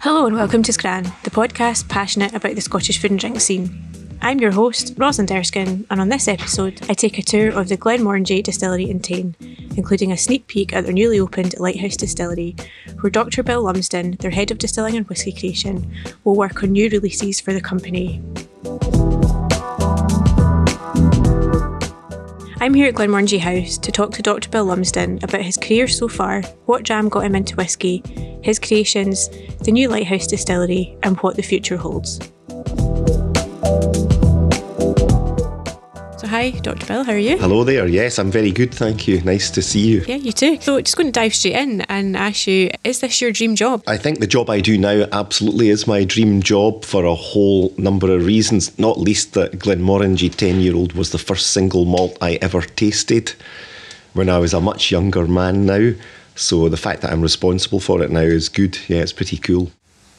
Hello and welcome to Scran, the podcast passionate about the Scottish food and drink scene. I'm your host, Rosalind Erskine, and on this episode, I take a tour of the Glenmorangie Distillery in Tain, including a sneak peek at their newly opened Lighthouse Distillery, where Dr. Bill Lumsden, their head of distilling and whisky creation, will work on new releases for the company. I'm here at Glenmorangie House to talk to Dr. Bill Lumsden about his career so far, what dram got him into whisky, his creations, the new Lighthouse Distillery, and what the future holds. Hi, Dr. Bill, how are you? Hello there. Yes, I'm very good, thank you. Nice to see you. Yeah, you too. So, just going to dive straight in and ask you is this your dream job? I think the job I do now absolutely is my dream job for a whole number of reasons, not least that Glenmorangie 10 year old was the first single malt I ever tasted when I was a much younger man now. So, the fact that I'm responsible for it now is good. Yeah, it's pretty cool.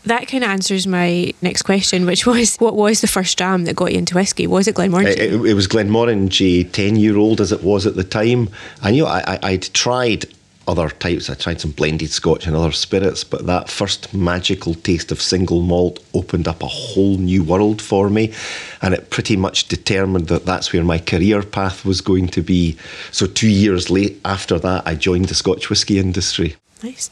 That kind of answers my next question, which was what was the first dram that got you into whiskey? Was it Glenmorangie? It, it, it was Glenmorangie 10 year old as it was at the time. You know, I, I, I'd tried other types. I tried some blended scotch and other spirits, but that first magical taste of single malt opened up a whole new world for me. And it pretty much determined that that's where my career path was going to be. So, two years late after that, I joined the Scotch whisky industry. Nice.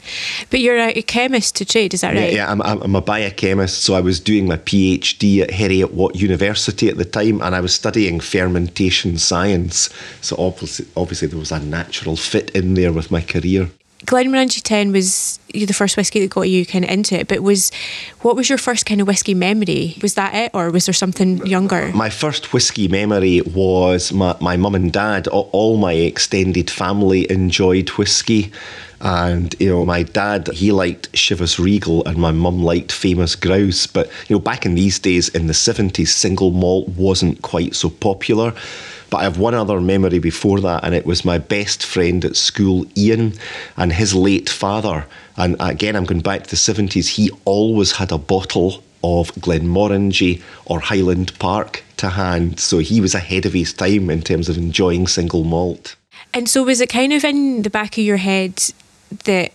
But you're a chemist to trade, is that right? Yeah, yeah I'm, I'm a biochemist. So I was doing my PhD at Heriot Watt University at the time, and I was studying fermentation science. So obviously, obviously there was a natural fit in there with my career. Glenmorangie 10 was the first whiskey that got you kind of into it, but was what was your first kind of whiskey memory? Was that it, or was there something younger? My first whiskey memory was my, my mum and dad. All my extended family enjoyed whiskey. And you know, my dad he liked Chivas Regal, and my mum liked Famous Grouse. But you know, back in these days, in the seventies, single malt wasn't quite so popular. But I have one other memory before that, and it was my best friend at school, Ian, and his late father. And again, I'm going back to the 70s. He always had a bottle of Glenmorangie or Highland Park to hand. So he was ahead of his time in terms of enjoying single malt. And so, was it kind of in the back of your head that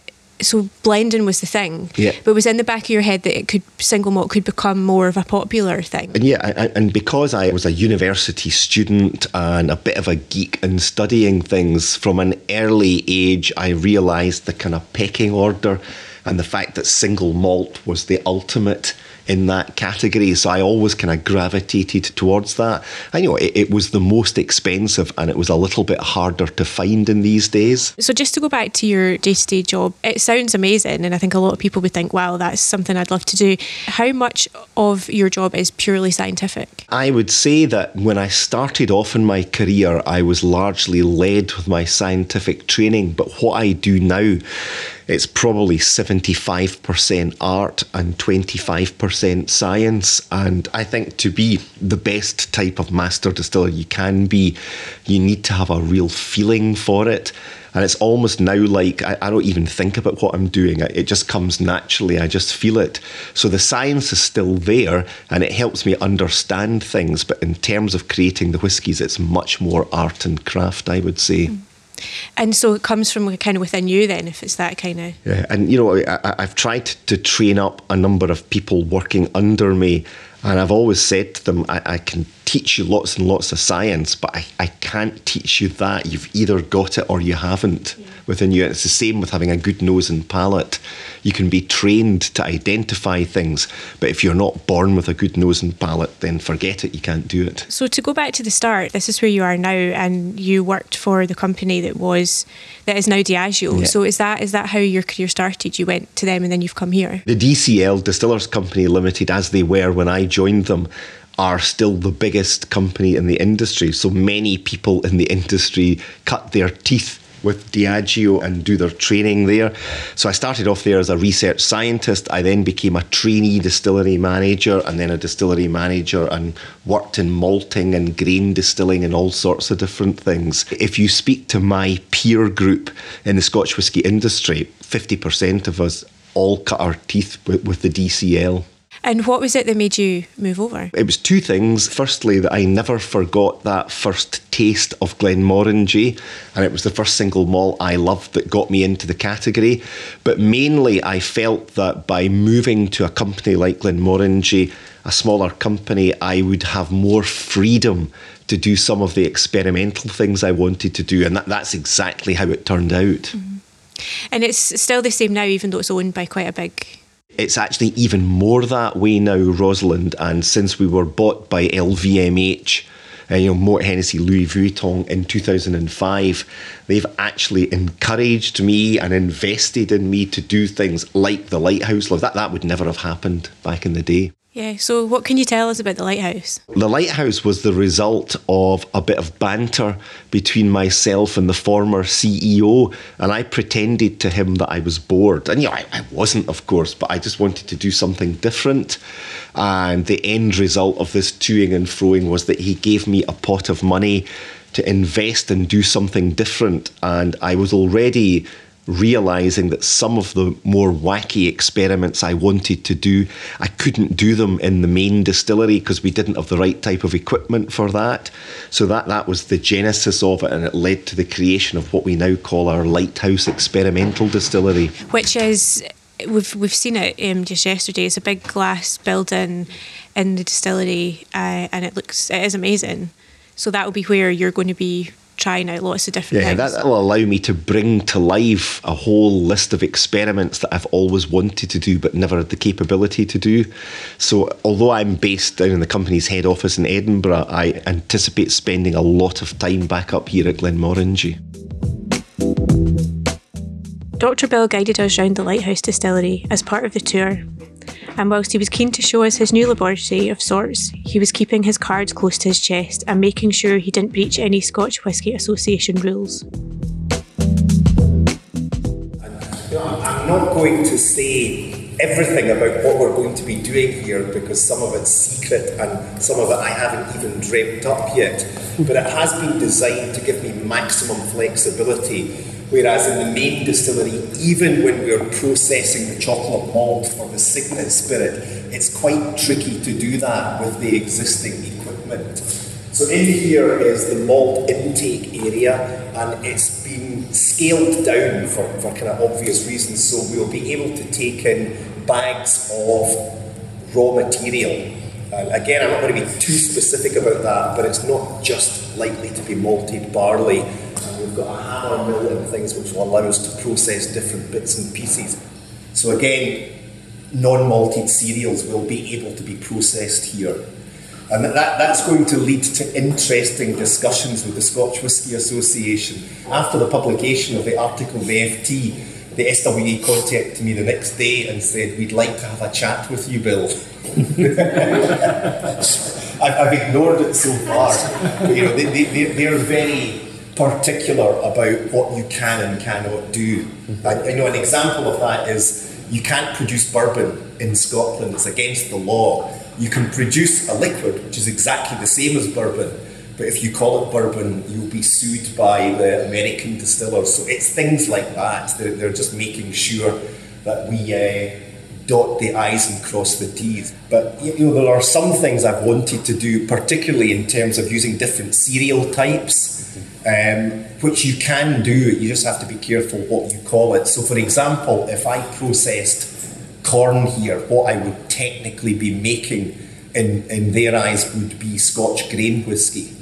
so blending was the thing, yeah. but it was in the back of your head that it could single malt could become more of a popular thing. And yeah, and because I was a university student and a bit of a geek and studying things from an early age, I realised the kind of pecking order and the fact that single malt was the ultimate in that category. So I always kind of gravitated towards that. I know it, it, was the most expensive and it was a little bit harder to find in these days. So just to go back to your day to day job, it sounds amazing. And I think a lot of people would think, wow, that's something I'd love to do. How much of your job is purely scientific? I would say that when I started off in my career, I was largely led with my scientific training. But what I do now, it's probably 75% art and 25% science. And I think to be the best type of master distiller you can be, you need to have a real feeling for it. And it's almost now like I, I, don't even think about what I'm doing. It just comes naturally. I just feel it. So the science is still there and it helps me understand things. But in terms of creating the whiskies, it's much more art and craft, I would say. Mm. And so it comes from kind of within you then, if it's that kind of. Yeah, and you know, I, I've tried to train up a number of people working under me, and I've always said to them, I, I can teach you lots and lots of science, but I, I can't teach you that. You've either got it or you haven't yeah. within you. And it's the same with having a good nose and palate. You can be trained to identify things, but if you're not born with a good nose and palate, then forget it, you can't do it. So to go back to the start, this is where you are now, and you worked for the company that was that is now Diageo. Yeah. So is that is that how your career started? You went to them and then you've come here? The DCL Distillers Company Limited, as they were when I joined them, are still the biggest company in the industry. So many people in the industry cut their teeth with Diageo and do their training there. So I started off there as a research scientist. I then became a trainee distillery manager and then a distillery manager and worked in malting and grain distilling and all sorts of different things. If you speak to my peer group in the Scotch whisky industry, 50% of us all cut our teeth with, with the DCL. And what was it that made you move over? It was two things. Firstly, that I never forgot that first taste of Glenmorangie, and it was the first single malt I loved that got me into the category. But mainly, I felt that by moving to a company like Glenmorangie, a smaller company, I would have more freedom to do some of the experimental things I wanted to do, and that, that's exactly how it turned out. Mm-hmm. And it's still the same now, even though it's owned by quite a big it's actually even more that way now, Rosalind. And since we were bought by LVMH, uh, you know, Moët Hennessy Louis Vuitton in 2005, they've actually encouraged me and invested in me to do things like the Lighthouse. Love. That, that would never have happened back in the day. Yeah, so what can you tell us about the lighthouse? The lighthouse was the result of a bit of banter between myself and the former CEO, and I pretended to him that I was bored. And, you know, I, I wasn't, of course, but I just wanted to do something different. And the end result of this toing and froing was that he gave me a pot of money to invest and do something different. And I was already realizing that some of the more wacky experiments I wanted to do, I couldn't do them in the main distillery because we didn't have the right type of equipment for that. So that that was the genesis of it, and it led to the creation of what we now call our lighthouse experimental distillery, which is. We've we've seen it um, just yesterday. It's a big glass building in the distillery, uh, and it looks it is amazing. So that will be where you're going to be trying out lots of different yeah, things. that will allow me to bring to life a whole list of experiments that I've always wanted to do but never had the capability to do. So, although I'm based down in the company's head office in Edinburgh, I anticipate spending a lot of time back up here at Glenmorangie. Dr. Bill guided us round the Lighthouse Distillery as part of the tour and whilst he was keen to show us his new laboratory of sorts, he was keeping his cards close to his chest and making sure he didn't breach any Scotch Whisky Association rules. I'm not going to say everything about what we're going to be doing here because some of it's secret and some of it I haven't even dreamt up yet. But it has been designed to give me maximum flexibility Whereas in the main distillery, even when we're processing the chocolate malt for the signet spirit, it's quite tricky to do that with the existing equipment. So in here is the malt intake area, and it's been scaled down for, for kind of obvious reasons. So we'll be able to take in bags of raw material. And again, I'm not going to be too specific about that, but it's not just likely to be malted barley we've got a hammer mill and things which will allow us to process different bits and pieces. So again, non-malted cereals will be able to be processed here. And that, that's going to lead to interesting discussions with the Scotch Whisky Association. After the publication of the article the FT, the SWA contacted me the next day and said, We'd like to have a chat with you, Bill. I've, I've, ignored it so far. But, you know, they, they, they're very particular about what you can and cannot do. Mm-hmm. I, I know an example of that is you can't produce bourbon in Scotland, it's against the law. You can produce a liquid, which is exactly the same as bourbon, but if you call it bourbon, you'll be sued by the American distillers. So it's things like that. They're, they're just making sure that we uh, dot the I's and cross the T's. But you know, there are some things I've wanted to do, particularly in terms of using different cereal types um, which you can do, you just have to be careful what you call it. So, for example, if I processed corn here, what I would technically be making in, in their eyes would be Scotch grain whisky.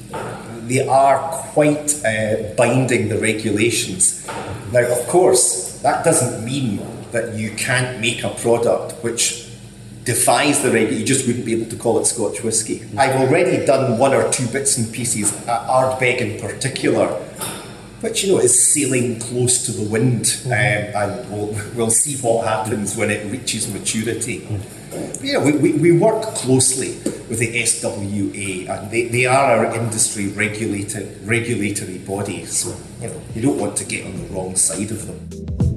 They are quite uh, binding the regulations. Now, of course, that doesn't mean that you can't make a product which defies the regular, you just wouldn't be able to call it Scotch whisky. I've already done one or two bits and pieces, uh, Ardbeg in particular, which you know is sailing close to the wind, um, and we'll, we'll see what happens when it reaches maturity. you know, we, we, we work closely with the SWA, and they, they are our industry regulated regulatory body. So you know, you don't want to get on the wrong side of them.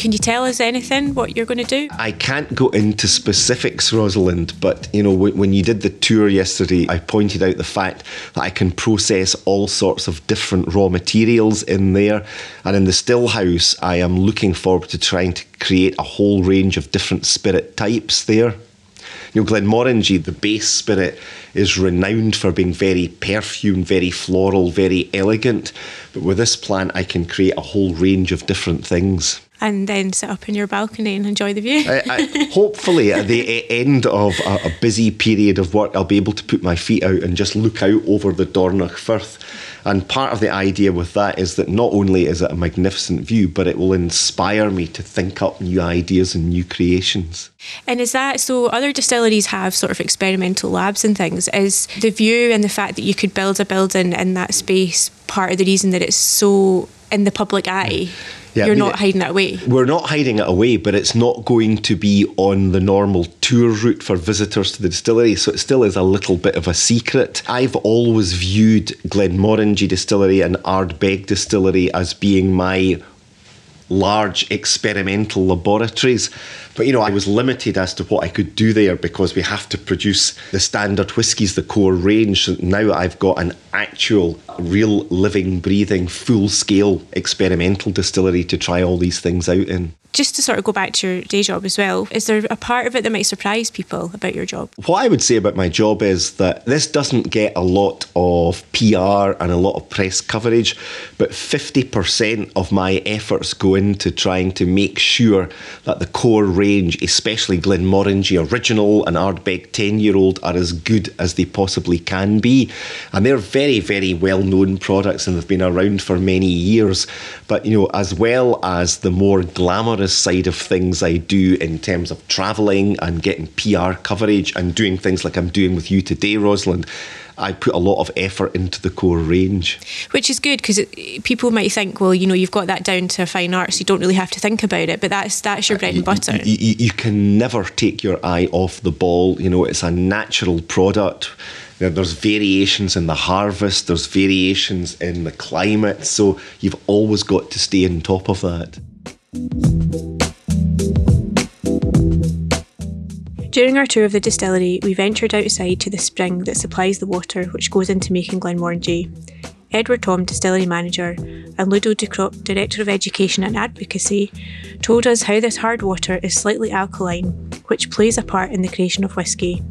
Can you tell us anything what you're going to do? I can't go into specifics, Rosalind, but you know, when you did the tour yesterday, I pointed out the fact that I can process all sorts of different raw materials in there. And in the still house, I am looking forward to trying to create a whole range of different spirit types there. You know, Glenmorangie, the base spirit, is renowned for being very perfumed, very floral, very elegant. But with this plant, I can create a whole range of different things and then sit up in your balcony and enjoy the view. I, I, hopefully, at the end of a, a, busy period of work, I'll be able to put my feet out and just look out over the Dornoch Firth. And part of the idea with that is that not only is it a magnificent view, but it will inspire me to think up new ideas and new creations. And is that so? Other distilleries have sort of experimental labs and things. Is the view and the fact that you could build a building in that space part of the reason that it's so in the public eye? Yeah, You're I mean, not hiding it away. We're not hiding it away, but it's not going to be on the normal tour route for visitors to the distillery, so it still is a little bit of a secret. I've always viewed Glenmorangie Distillery and Ardbeg Distillery as being my large experimental laboratories. But you know, I was limited as to what I could do there because we have to produce the standard whiskies, the core range. So now I've got an actual, real, living, breathing, full scale experimental distillery to try all these things out in just to sort of go back to your day job as well, is there a part of it that might surprise people about your job? What I would say about my job is that this doesn't get a lot of PR and a lot of press coverage, but 50% of my efforts go into trying to make sure that the core range, especially Glenmorangie Original and Ardbeg 10 year old, are as good as they possibly can be. And they're very, very well known products and they've been around for many years. But, you know, as well as the more glamorous side of things I do in terms of travelling and getting PR coverage and doing things like I'm doing with you today, Rosalind. I put a lot of effort into the core range. Which is good because people might think, well, you know, you've got that down to fine arts, you don't really have to think about it. But that's that's your uh, bread and butter. You, you, you can never take your eye off the ball. You know, it's a natural product. There's variations in the harvest, there's variations in the climate, so you've always got to stay on top of that. During our tour of the distillery, we ventured outside to the spring that supplies the water which goes into making Glenmorangie. Edward Thom, distillery manager, and Ludo Ducrocq, director of education and advocacy, told us how this hard water is slightly alkaline, which plays a part in the creation of whisky.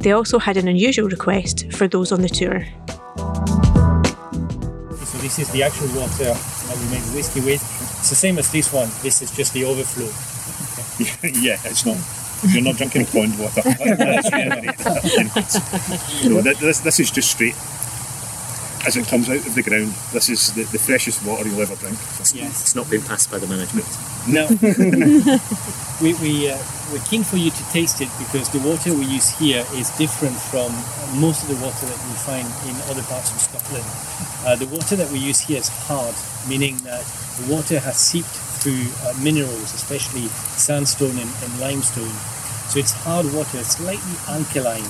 They also had an unusual request for those on the tour. So this is the actual water that we make the whisky with. It's the same as this one. This is just the overflow. yeah, it's not. You're not drinking pond water. no, this, this is just straight as it comes out of the ground. This is the, the freshest water you'll ever drink. Yes. It's not been passed by the management. No. we, we, uh, we're keen for you to taste it because the water we use here is different from most of the water that you find in other parts of Scotland. Uh, the water that we use here is hard, meaning that the water has seeped through uh, minerals, especially sandstone and, and, limestone. So it's hard water, slightly alkaline.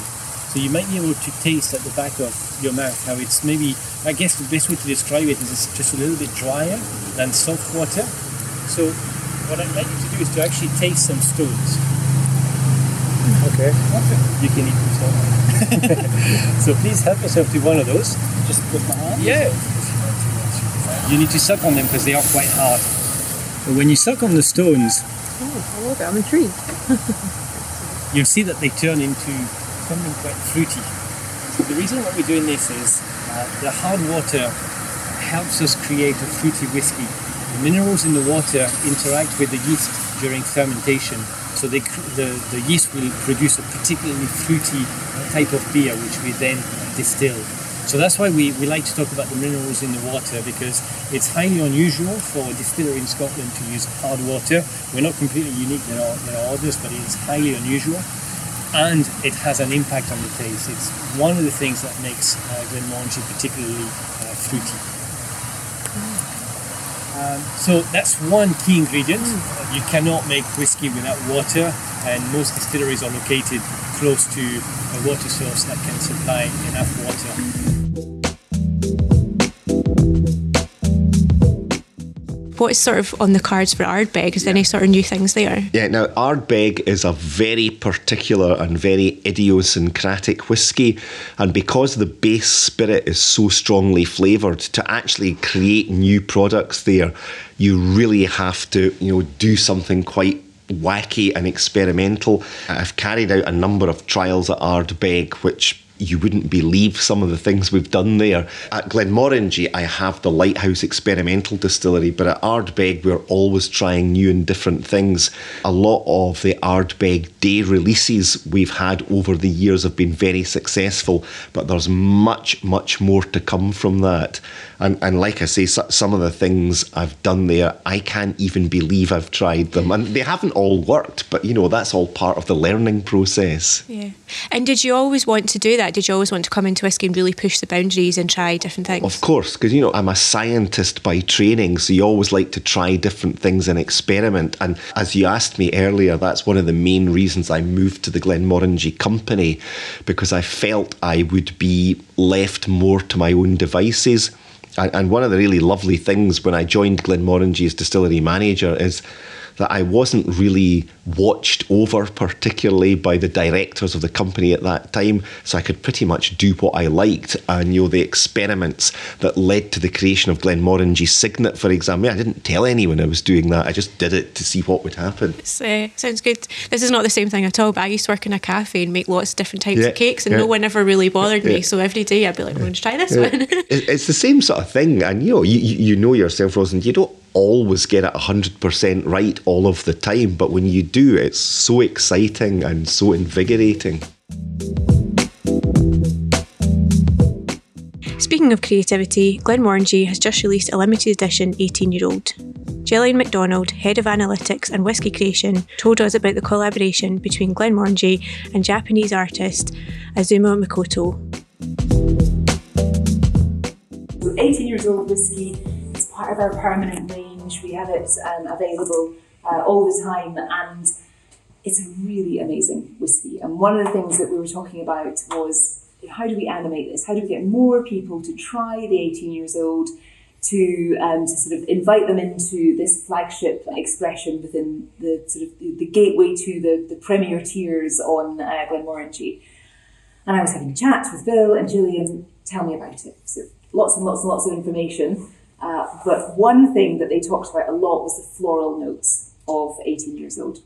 So you might be able to taste at the back of your mouth how it's maybe, I guess the best way to describe it is it's just a little bit drier than soft water. So what I'd like you to do is to actually taste some stones. Okay. You can eat them stone. so please help yourself to one of those. Just with my hand? Yeah. You need to suck on them because they are quite hard. But when you suck on the stones, oh, I love it. I'm intrigued. you'll see that they turn into something quite fruity. So the reason why we're doing this is uh, the hard water helps us create a fruity whiskey. The minerals in the water interact with the yeast during fermentation, so they, the, the yeast will produce a particularly fruity type of beer, which we then distill. So that's why we, we like to talk about the minerals in the water because it's highly unusual for a distillery in Scotland to use hard water. We're not completely unique than our, than our others, but it's highly unusual and it has an impact on the taste. It's one of the things that makes uh, Glenmorangie particularly uh, fruity. Um, so that's one key ingredient. You cannot make whiskey without water, and most distilleries are located close to a water source that can supply enough water. What is sort of on the cards for Ardbeg? Is there any sort of new things there? Yeah, now Ardbeg is a very particular and very idiosyncratic whisky, and because the base spirit is so strongly flavoured, to actually create new products there, you really have to, you know, do something quite wacky and experimental. I've carried out a number of trials at Ardbeg, which you wouldn't believe some of the things we've done there. At Glenmorangie, I have the Lighthouse Experimental Distillery, but at Ardbeg, we're always trying new and different things. A lot of the Ardbeg day releases we've had over the years have been very successful, but there's much, much more to come from that. And, and like I say, some of the things I've done there, I can't even believe I've tried them. And they haven't all worked, but you know, that's all part of the learning process. Yeah. And did you always want to do that? Did you always want to come into whisky and really push the boundaries and try different things? Of course, because you know, I'm a scientist by training, so you always like to try different things and experiment. And as you asked me earlier, that's one of the main reasons I moved to the Glenmorangie company because I felt I would be left more to my own devices. And, one of the really lovely things when I joined Glenmorangie as distillery manager is that I wasn't really watched over particularly by the directors of the company at that time. So I could pretty much do what I liked. And you know, the experiments that led to the creation of Glenmorangie Signet, for example, I didn't tell anyone I was doing that. I just did it to see what would happen. Uh, sounds good. This is not the same thing at all, but I used to work in a cafe and make lots of different types yeah, of cakes, and yeah. no one ever really bothered yeah. me. So every day I'd be like, I'm going to try this one. it's the same sort of thing. And you know, you, you know yourself, Rosalind, you don't always get it 100% right all of the time, but when you do, it's so exciting and so invigorating. Speaking of creativity, Glenmorangie has just released a limited edition 18 year old. Gillian McDonald, head of analytics and whisky creation, told us about the collaboration between Glenmorangie and Japanese artist Azuma Makoto. 18 years old whisky is part of our permanent range. We have it um, available uh, all the time, and it's a really amazing whiskey. And one of the things that we were talking about was how do we animate this? How do we get more people to try the 18 years old? To, um, to sort of invite them into this flagship expression within the sort of the, gateway to the, the premier tiers on uh, Glenmorangie. And I was having a chat with Bill and Gillian, tell me about it. So lots and lots and lots of information. Uh, but one thing that they talked about a lot was the floral notes of 18 years old.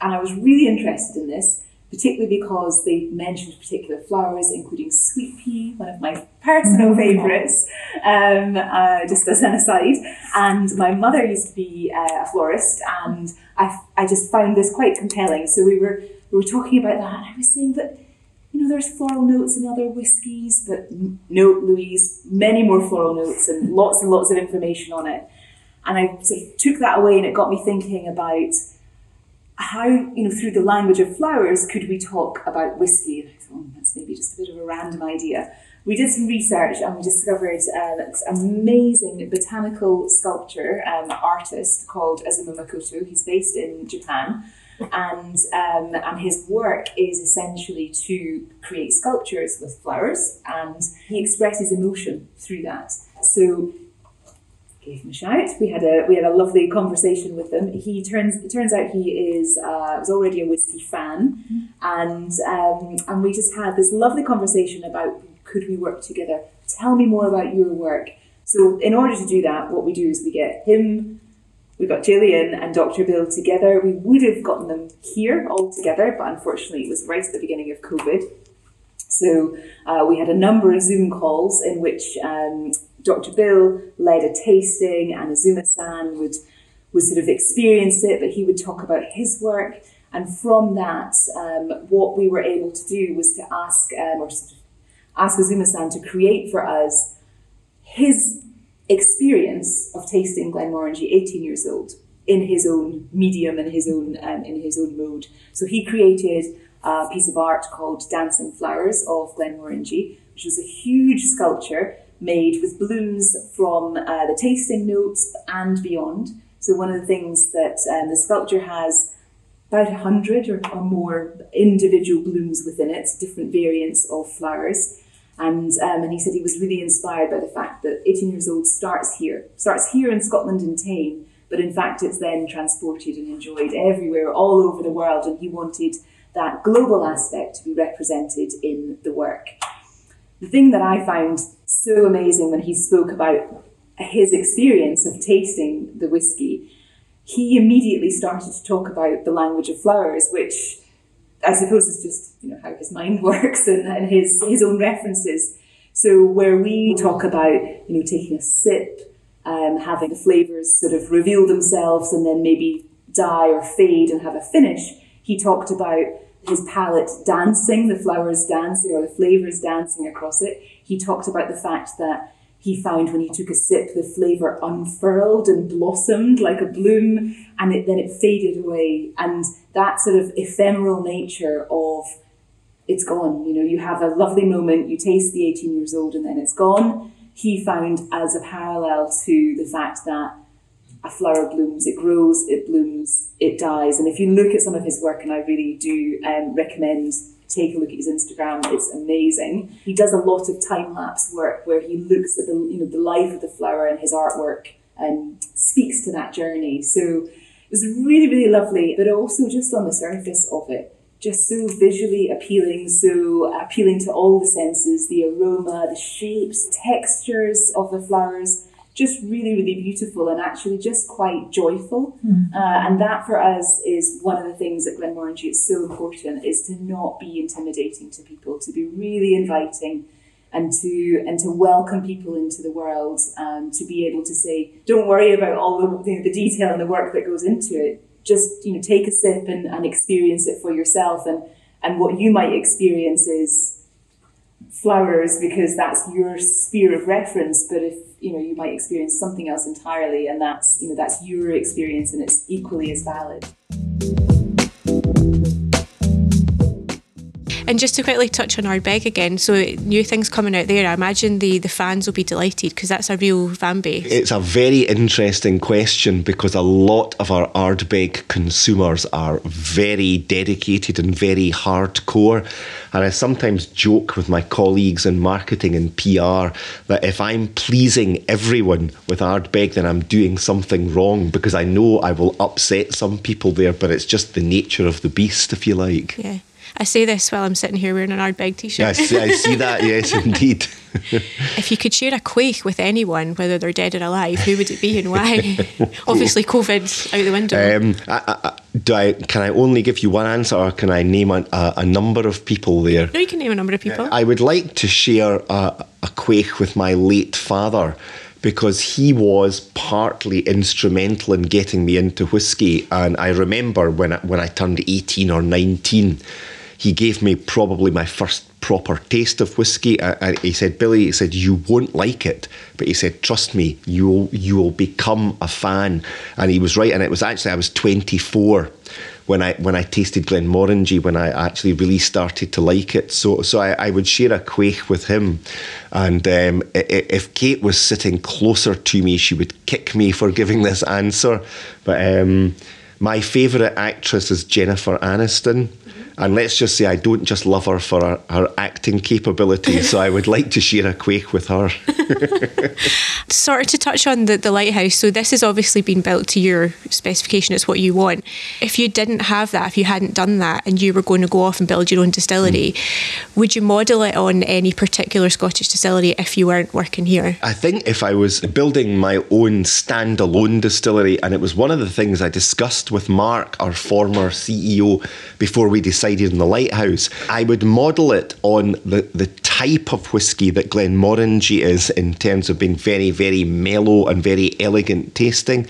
And I was really interested in this, particularly because they mentioned particular flowers, including sweet pea, one of my personal favourites, um, uh, just as an aside. And my mother used to be uh, a florist, and I, I just found this quite compelling. So we were, we were talking about that, and I was saying, that you know, there's floral notes in other whiskies, but no, Louise, many more floral notes and lots and lots of information on it. And I sort of took that away and it got me thinking about how, you know, through the language of flowers, could we talk about whiskey? And I thought, oh, that's maybe just a bit of a random idea. We did some research and we discovered uh, this amazing botanical sculptor um, artist called Azuma Makoto. He's based in Japan and um, and his work is essentially to create sculptures with flowers, and he expresses emotion through that. So gave him a shout. We had a we had a lovely conversation with him. He turns it turns out he is uh, was already a whiskey fan, and um, and we just had this lovely conversation about could we work together. Tell me more about your work. So in order to do that, what we do is we get him we got Gillian and Dr. Bill together. We would have gotten them here all together, but unfortunately it was right at the beginning of COVID. So uh, we had a number of Zoom calls in which um, Dr. Bill led a tasting and Azuma-san would, would sort of experience it, but he would talk about his work. And from that, um, what we were able to do was to ask, um, or ask Azuma-san to create for us his experience of tasting Glenmorangie, 18 years old, in his own medium and his own um, in his own mode. So he created a piece of art called Dancing Flowers of Glenmorangie, which was a huge sculpture made with blooms from uh, the tasting notes and beyond. So one of the things that um, the sculpture has about a hundred or, or, more individual blooms within it, different variants of flowers. And um, and he said he was really inspired by the fact that 18 years old starts here, starts here in Scotland in Tain, but in fact it's then transported and enjoyed everywhere, all over the world. And he wanted that global aspect to be represented in the work. The thing that I found so amazing when he spoke about his experience of tasting the whiskey, he immediately started to talk about the language of flowers, which I suppose is just you know how his mind works and, and his his own references. So where we talk about you know taking a sip, um, having the flavors sort of reveal themselves and then maybe die or fade and have a finish, he talked about his palate dancing, the flowers dancing or the flavors dancing across it. He talked about the fact that he found when he took a sip, the flavour unfurled and blossomed like a bloom, and it, then it faded away. And that sort of ephemeral nature of it's gone. You know, you have a lovely moment, you taste the 18 years old, and then it's gone. He found as a parallel to the fact that a flower blooms, it grows, it blooms, it dies. And if you look at some of his work, and I really do um, recommend take a look at his Instagram. It's amazing. He does a lot of time lapse work where he looks at the you know the life of the flower and his artwork and speaks to that journey. So it was really really lovely, but also just on the surface of it. Just so visually appealing, so appealing to all the senses the aroma, the shapes, textures of the flowers, just really, really beautiful and actually just quite joyful. Mm. Uh, and that for us is one of the things at Glenmorangie is so important is to not be intimidating to people, to be really inviting and to and to welcome people into the world and to be able to say, don't worry about all the, you know, the detail and the work that goes into it. Just you know, take a sip and, and experience it for yourself. And and what you might experience is flowers because that's your sphere of reference. But if you know you might experience something else entirely and that's you know that's your experience and it's equally as valid And just to quickly touch on Ardbeg again, so new things coming out there. I imagine the, the fans will be delighted because that's a real fan base. It's a very interesting question because a lot of our Ardbeg consumers are very dedicated and very hardcore. And I sometimes joke with my colleagues in marketing and PR that if I'm pleasing everyone with Ardbeg, then I'm doing something wrong because I know I will upset some people there, but it's just the nature of the beast, if you like. Yeah. I say this while I'm sitting here wearing an Ardbeg t-shirt. I see, I see that. Yes, indeed. if you could share a quaich with anyone, whether they're dead or alive, who would it be and why? Obviously, COVID out the window. Um, I, I, do I? Can I only give you one answer, or can I name a, a, a, number of people there? No, you can name a number of people. I would like to share a, a quaich with my late father because he was partly instrumental in getting me into whiskey. And I remember when I, when I turned 18 or 19, he gave me probably my first proper taste of whiskey. And he said, Billy, he said, you won't like it, but he said, trust me, you'll you will become a fan. And he was right. And it was actually I was 24 when I when I tasted Glenmorangie when I actually really started to like it. So so I, I would share a quaich with him, and um, if Kate was sitting closer to me, she would kick me for giving this answer. But um, my favourite actress is Jennifer Aniston. And let's just say I don't just love her for her, her acting capability, so I would like to share a quaich with her. sort of to touch on the, the lighthouse, so this has obviously been built to your specification, it's what you want. If you didn't have that, if you hadn't done that, and you were going to go off and build your own distillery, mm. would you model it on any particular Scottish distillery if you weren't working here? I think if I was building my own standalone distillery, and it was one of the things I discussed with Mark, our former CEO, before we decided decided in the lighthouse, I would model it on the, the type of whiskey that Glenmorangie is in terms of being very, very mellow and very elegant tasting.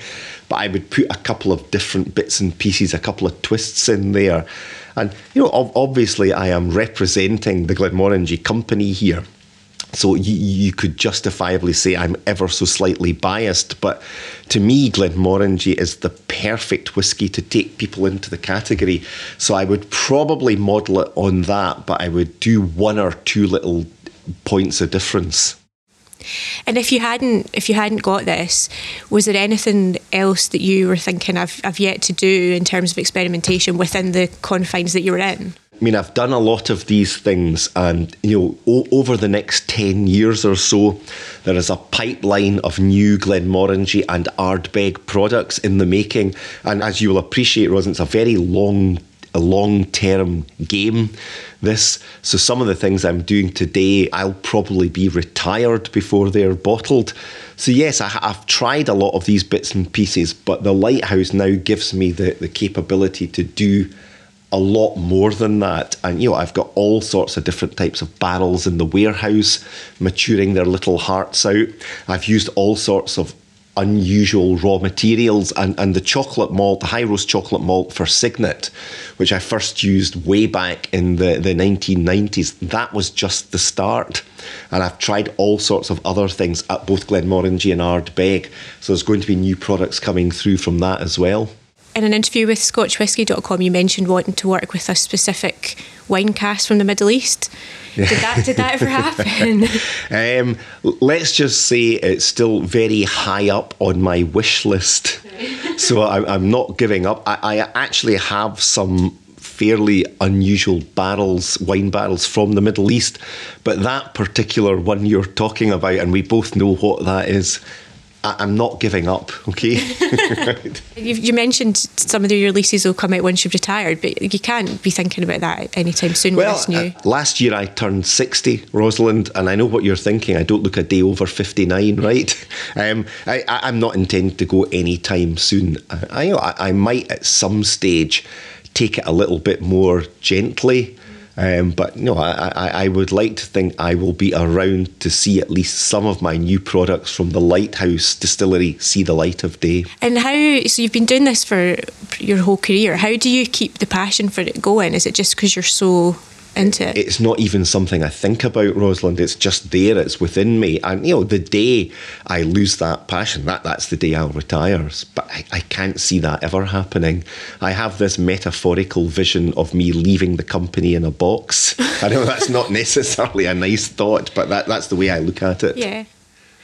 But I would put a couple of different bits and pieces, a couple of twists in there. And, you know, obviously I am representing the Glenmorangie company here. So you, you could justifiably say I'm ever so slightly biased, but to me, Glenmorangie is the perfect whiskey to take people into the category. So I would probably model it on that, but I would do one or two little points of difference. And if you hadn't, if you hadn't got this, was there anything else that you were thinking I've, I've yet to do in terms of experimentation within the confines that you were in? I mean, I've done a lot of these things, and you know, o- over the next ten years or so, there is a pipeline of new Glenmorangie and Ardbeg products in the making. And as you will appreciate, Rosin, it's a very long, a long-term game. This, so some of the things I'm doing today, I'll probably be retired before they're bottled. So yes, I, have tried a lot of these bits and pieces, but the lighthouse now gives me the, the capability to do a lot more than that. And you know, I've got all sorts of different types of barrels in the warehouse, maturing their little hearts out. I've used all sorts of unusual raw materials and, and the chocolate malt, the high roast chocolate malt for Signet, which I first used way back in the, the 1990s, that was just the start. And I've tried all sorts of other things at both Glenmorangie and Ardbeg. So there's going to be new products coming through from that as well in an interview with ScotchWhisky.com, you mentioned wanting to work with a specific wine cast from the Middle East. Did that did that ever happen? um, let's just say it's still very high up on my wish list. so I, am not giving up. I, I actually have some fairly unusual barrels, wine barrels from the Middle East, but that particular one you're talking about, and we both know what that is I, am not giving up, okay? you mentioned some of your releases will come out once you've retired, but you can't be thinking about that anytime soon well, new. Uh, last year I turned 60, Rosalind, and I know what you're thinking. I don't look a day over 59, right? Um, I, am not intending to go anytime soon. I, I, I might at some stage take it a little bit more gently um, but no, I, I, I, would like to think I will be around to see at least some of my new products from the Lighthouse Distillery see the light of day. And how? So you've been doing this for your whole career. How do you keep the passion for it going? Is it just because you're so into it. It's not even something I think about, Rosalind. It's just there. It's within me. And you know, the day I lose that passion, that that's the day I'll retire. But I, I can't see that ever happening. I have this metaphorical vision of me leaving the company in a box. I know that's not necessarily a nice thought, but that, that's the way I look at it. Yeah.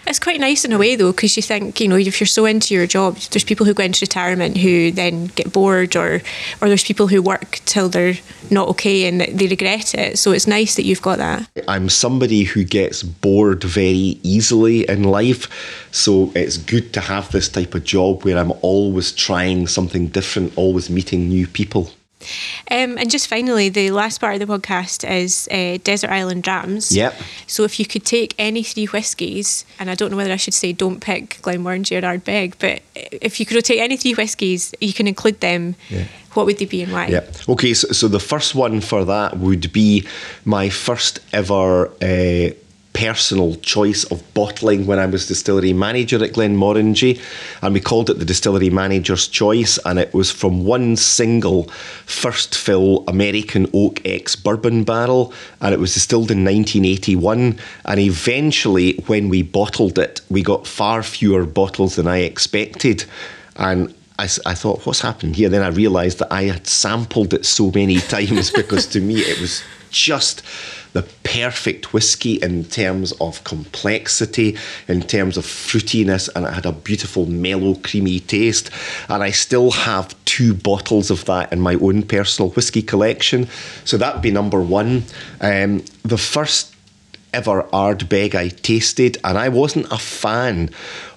It's quite nice in a way though, because you think you know if you're so into your job, there's people who go into retirement who then get bored, or or there's people who work till they're not okay and they regret it. So it's nice that you've got that. I'm somebody who gets bored very easily in life, so it's good to have this type of job where I'm always trying something different, always meeting new people. Um, and just finally, the last part of the podcast is uh, Desert Island Drams. Yep. So if you could take any three whiskies, and I don't know whether I should say don't pick Glenmorangie or Ardbeg, but if you could take any three whiskies, you can include them. Yeah. What would they be and why? Yeah. Okay. So, so the first one for that would be my first ever uh, personal choice of bottling when I was distillery manager at Glenmorangie, and we called it the distillery manager's choice, and it was from one single first fill American oak ex bourbon barrel, and it was distilled in 1981. And eventually, when we bottled it, we got far fewer bottles than I expected, and I, I, thought, what's happened here? Then I realised that I had sampled it so many times because to me it was just the perfect whiskey in terms of complexity, in terms of fruitiness, and it had a beautiful, mellow, creamy taste. And I still have two bottles of that in my own personal whiskey collection. So that would be number one. Um, the first ever Ardbeg I tasted, and I wasn't a fan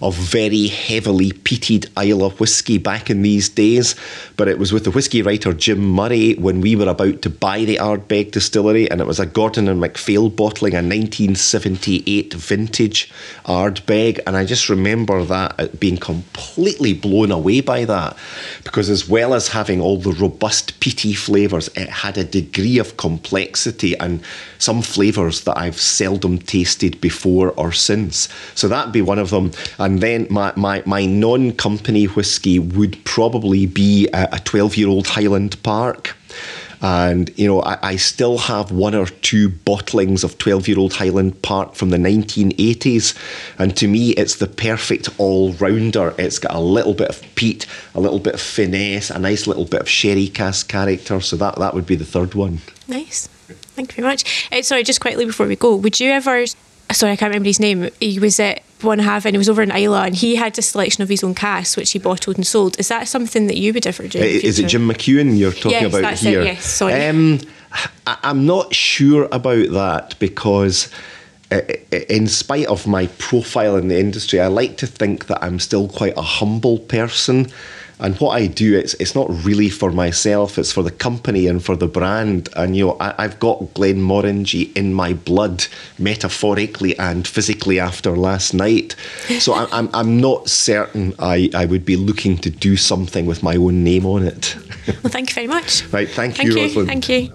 of very heavily peated Islay whisky back in these days. But it was with the whisky writer Jim Murray when we were about to buy the Ardbeg distillery, and it was a Gordon and MacPhail bottling, a 1978 vintage Ardbeg, and I just remember that uh, being completely blown away by that, because as well as having all the robust peaty flavours, it had a degree of complexity and some flavours that I've seldom tasted before or since. So that'd be one of them. And then my, my, my non company whiskey would probably be a 12 year old Highland Park. And, you know, I, I, still have one or two bottlings of 12 year old Highland Park from the 1980s. And to me, it's the perfect all rounder. It's got a little bit of peat, a little bit of finesse, a nice little bit of sherry cask character. So that, that would be the third one. Nice. Thank you very much. Uh, sorry, just quickly before we go, would you ever sorry, I can't remember his name. He was at one half and he was over in Islay and he had a selection of his own casks which he bottled and sold. Is that something that you would ever do? Is it? Jim McEwan you're talking Yes, about that's it, here? yes, sorry. Um, I- I'm not sure about that because, in spite of my profile in the industry, I like to think that I'm still quite a humble person. And what I do, it's it's not really for myself; it's for the company and for the brand. And you know, I, I've got Glenmorangie in my blood, metaphorically and physically, after last night. So I, I'm I'm not certain I, I would be looking to do something with my own name on it. Well, thank you very much. right, thank, Thank you, you. Rosalind. Thank you.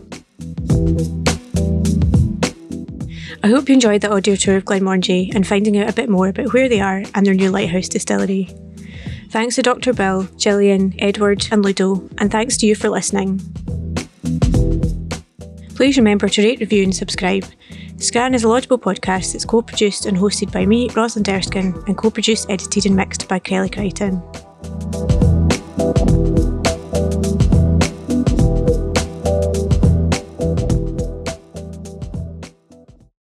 I hope you enjoyed the audio tour of Glenmorangie and finding out a bit more about where they are and their new lighthouse distillery. Thanks to Dr. Bill, Gillian, Edward, and Ludo, and thanks to you for listening. Please remember to rate, review, and subscribe. Scan is a Laudable podcast that's co produced and hosted by me, Rosalind Erskine, and co produced, edited, and mixed by Kelly Crichton.